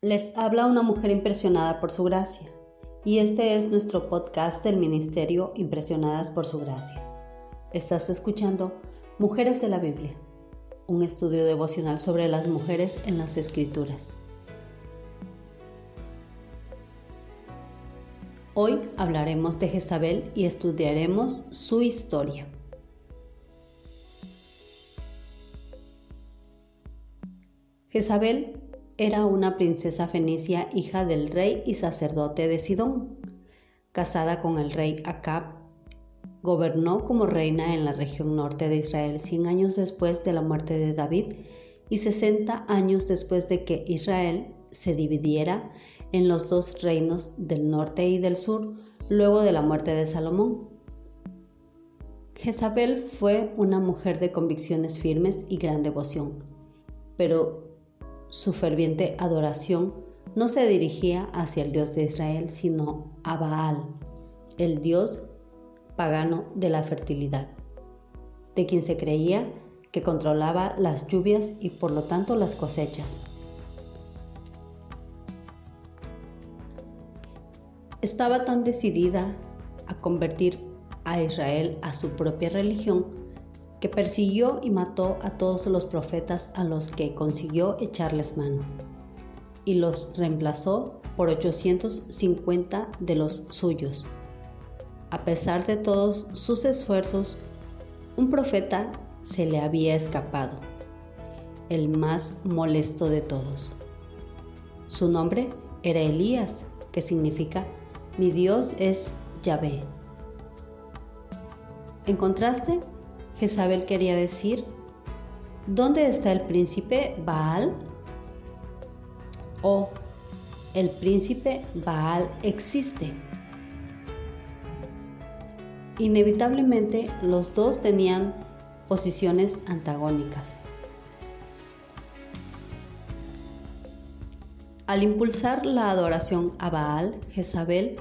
Les habla una mujer impresionada por su gracia y este es nuestro podcast del Ministerio Impresionadas por su gracia. Estás escuchando Mujeres de la Biblia, un estudio devocional sobre las mujeres en las Escrituras. Hoy hablaremos de Jezabel y estudiaremos su historia. Jezabel era una princesa fenicia hija del rey y sacerdote de Sidón. Casada con el rey Acab, gobernó como reina en la región norte de Israel 100 años después de la muerte de David y 60 años después de que Israel se dividiera en los dos reinos del norte y del sur luego de la muerte de Salomón. Jezabel fue una mujer de convicciones firmes y gran devoción, pero su ferviente adoración no se dirigía hacia el Dios de Israel, sino a Baal, el Dios pagano de la fertilidad, de quien se creía que controlaba las lluvias y por lo tanto las cosechas. Estaba tan decidida a convertir a Israel a su propia religión que persiguió y mató a todos los profetas a los que consiguió echarles mano, y los reemplazó por 850 de los suyos. A pesar de todos sus esfuerzos, un profeta se le había escapado, el más molesto de todos. Su nombre era Elías, que significa mi Dios es Yahvé. En contraste, Jezabel quería decir, ¿dónde está el príncipe Baal? O el príncipe Baal existe. Inevitablemente los dos tenían posiciones antagónicas. Al impulsar la adoración a Baal, Jezabel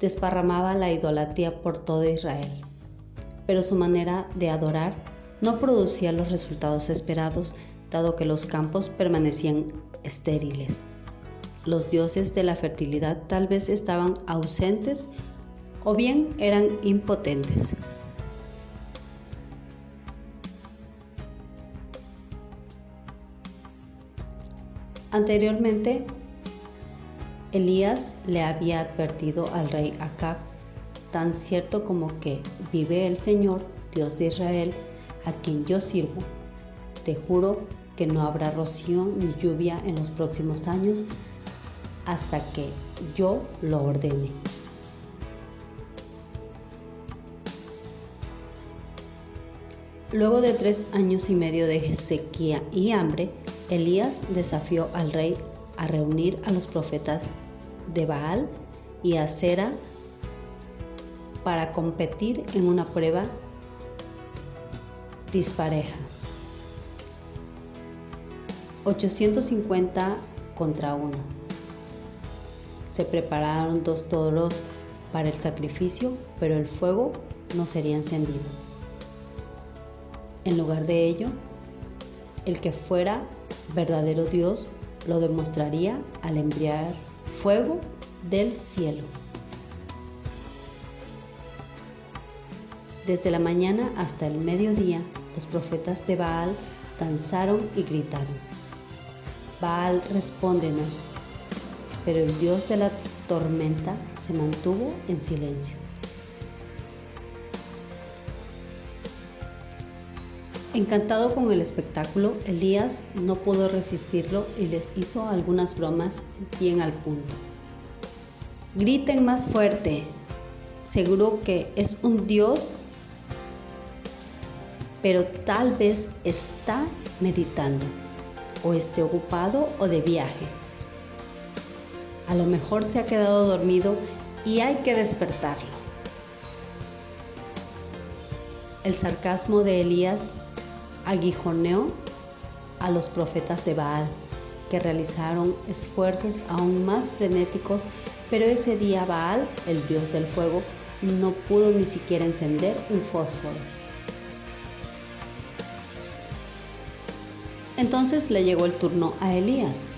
desparramaba la idolatría por todo Israel pero su manera de adorar no producía los resultados esperados, dado que los campos permanecían estériles. Los dioses de la fertilidad tal vez estaban ausentes o bien eran impotentes. Anteriormente, Elías le había advertido al rey Acab tan cierto como que vive el Señor, Dios de Israel, a quien yo sirvo. Te juro que no habrá rocío ni lluvia en los próximos años hasta que yo lo ordene. Luego de tres años y medio de sequía y hambre, Elías desafió al rey a reunir a los profetas de Baal y a Sera para competir en una prueba dispareja. 850 contra 1. Se prepararon dos toros para el sacrificio, pero el fuego no sería encendido. En lugar de ello, el que fuera verdadero Dios lo demostraría al enviar fuego del cielo. Desde la mañana hasta el mediodía, los profetas de Baal danzaron y gritaron. Baal, respóndenos. Pero el dios de la tormenta se mantuvo en silencio. Encantado con el espectáculo, Elías no pudo resistirlo y les hizo algunas bromas bien al punto. Griten más fuerte. Seguro que es un dios pero tal vez está meditando o esté ocupado o de viaje. A lo mejor se ha quedado dormido y hay que despertarlo. El sarcasmo de Elías aguijoneó a los profetas de Baal, que realizaron esfuerzos aún más frenéticos, pero ese día Baal, el dios del fuego, no pudo ni siquiera encender un fósforo. Entonces le llegó el turno a Elías.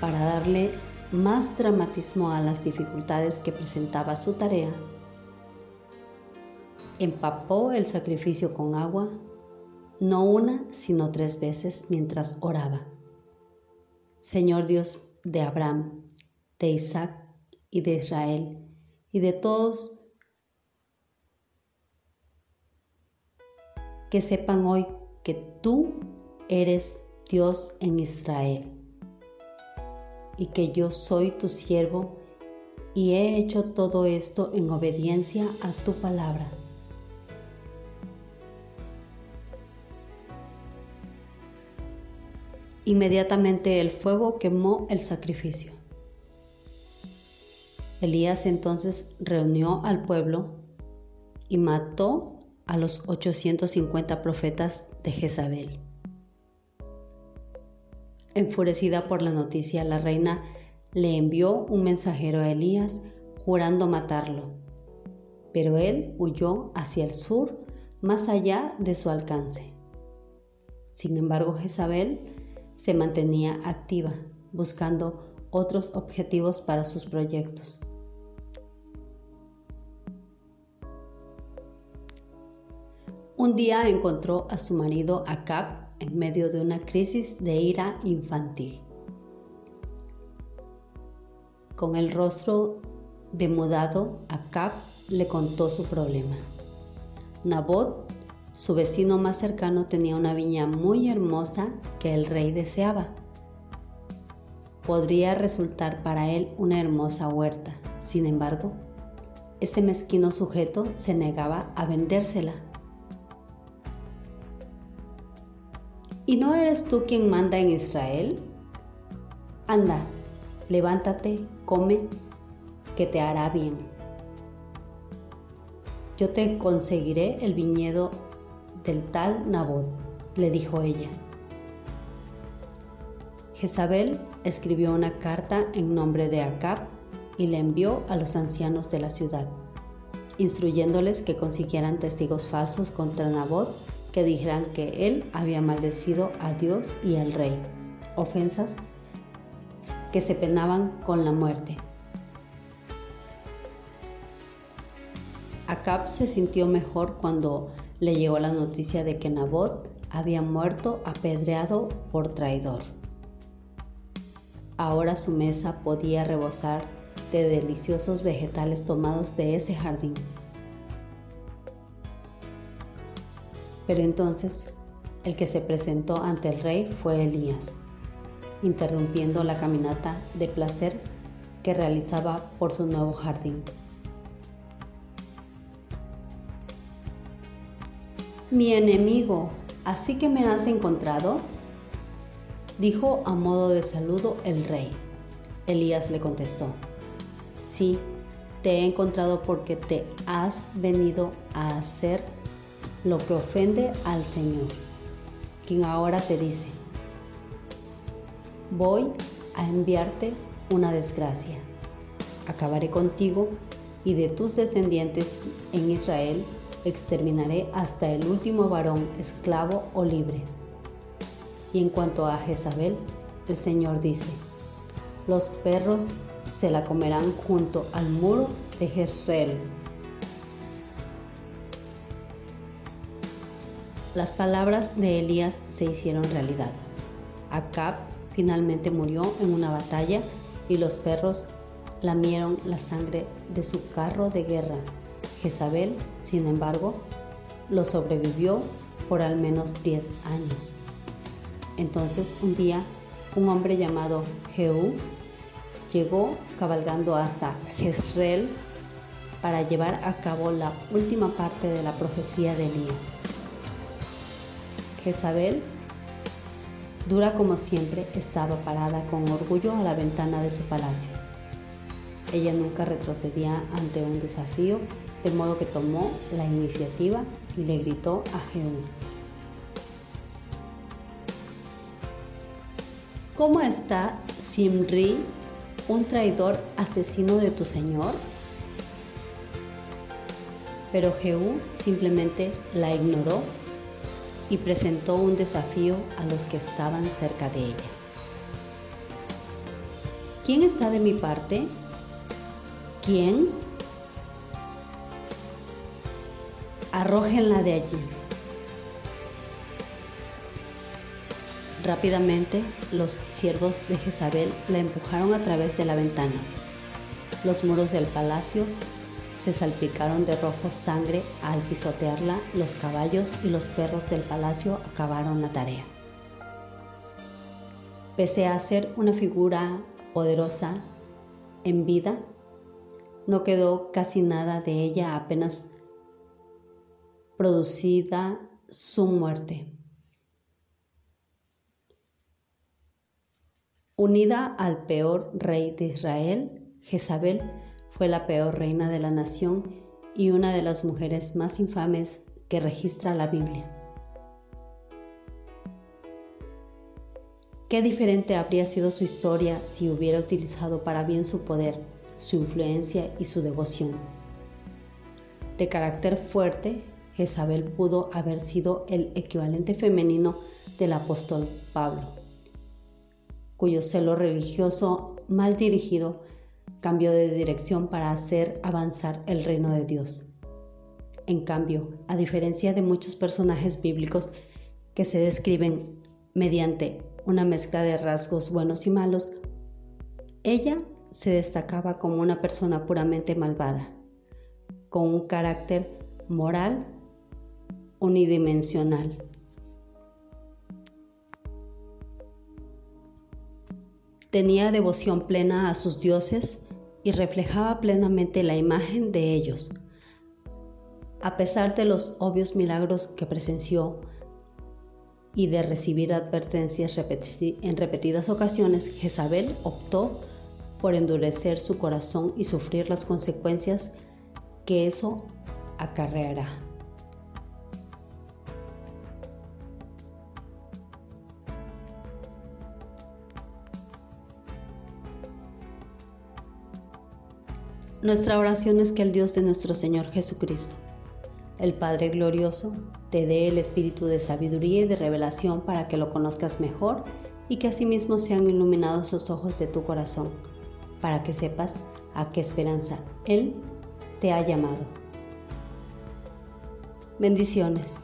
para darle más dramatismo a las dificultades que presentaba su tarea, empapó el sacrificio con agua, no una, sino tres veces mientras oraba. Señor Dios de Abraham, de Isaac y de Israel, y de todos, que sepan hoy que tú eres Dios en Israel y que yo soy tu siervo y he hecho todo esto en obediencia a tu palabra. Inmediatamente el fuego quemó el sacrificio. Elías entonces reunió al pueblo y mató a los 850 profetas de Jezabel. Enfurecida por la noticia, la reina le envió un mensajero a Elías jurando matarlo, pero él huyó hacia el sur, más allá de su alcance. Sin embargo, Jezabel se mantenía activa, buscando otros objetivos para sus proyectos. Un día encontró a su marido Acab en medio de una crisis de ira infantil. Con el rostro demudado, Acab le contó su problema. Nabot, su vecino más cercano, tenía una viña muy hermosa que el rey deseaba. Podría resultar para él una hermosa huerta. Sin embargo, ese mezquino sujeto se negaba a vendérsela ¿Y no eres tú quien manda en Israel? Anda, levántate, come, que te hará bien. Yo te conseguiré el viñedo del tal Nabot, le dijo ella. Jezabel escribió una carta en nombre de Acab y la envió a los ancianos de la ciudad, instruyéndoles que consiguieran testigos falsos contra Nabot que dijeran que él había maldecido a Dios y al rey, ofensas que se penaban con la muerte. Acab se sintió mejor cuando le llegó la noticia de que Nabot había muerto apedreado por traidor. Ahora su mesa podía rebosar de deliciosos vegetales tomados de ese jardín. Pero entonces el que se presentó ante el rey fue Elías, interrumpiendo la caminata de placer que realizaba por su nuevo jardín. Mi enemigo, ¿así que me has encontrado? Dijo a modo de saludo el rey. Elías le contestó, sí, te he encontrado porque te has venido a hacer lo que ofende al Señor, quien ahora te dice, voy a enviarte una desgracia. Acabaré contigo y de tus descendientes en Israel exterminaré hasta el último varón, esclavo o libre. Y en cuanto a Jezabel, el Señor dice, los perros se la comerán junto al muro de Jezreel Las palabras de Elías se hicieron realidad. Acab finalmente murió en una batalla y los perros lamieron la sangre de su carro de guerra. Jezabel, sin embargo, lo sobrevivió por al menos 10 años. Entonces un día un hombre llamado Jehú llegó cabalgando hasta Jezreel para llevar a cabo la última parte de la profecía de Elías. Jezabel, dura como siempre, estaba parada con orgullo a la ventana de su palacio. Ella nunca retrocedía ante un desafío, de modo que tomó la iniciativa y le gritó a Jehú. ¿Cómo está Simri, un traidor asesino de tu señor? Pero Jehú simplemente la ignoró y presentó un desafío a los que estaban cerca de ella. ¿quién está de mi parte? ¿Quién? Arrójenla de allí. Rápidamente los siervos de Jezabel la empujaron a través de la ventana. Los muros del palacio se salpicaron de rojo sangre al pisotearla, los caballos y los perros del palacio acabaron la tarea. Pese a ser una figura poderosa en vida, no quedó casi nada de ella apenas producida su muerte. Unida al peor rey de Israel, Jezabel fue la peor reina de la nación y una de las mujeres más infames que registra la Biblia. Qué diferente habría sido su historia si hubiera utilizado para bien su poder, su influencia y su devoción. De carácter fuerte, Jezabel pudo haber sido el equivalente femenino del apóstol Pablo, cuyo celo religioso mal dirigido cambió de dirección para hacer avanzar el reino de Dios. En cambio, a diferencia de muchos personajes bíblicos que se describen mediante una mezcla de rasgos buenos y malos, ella se destacaba como una persona puramente malvada, con un carácter moral unidimensional. Tenía devoción plena a sus dioses y reflejaba plenamente la imagen de ellos. A pesar de los obvios milagros que presenció y de recibir advertencias en repetidas ocasiones, Jezabel optó por endurecer su corazón y sufrir las consecuencias que eso acarreará. Nuestra oración es que el Dios de nuestro Señor Jesucristo, el Padre Glorioso, te dé el espíritu de sabiduría y de revelación para que lo conozcas mejor y que asimismo sean iluminados los ojos de tu corazón, para que sepas a qué esperanza Él te ha llamado. Bendiciones.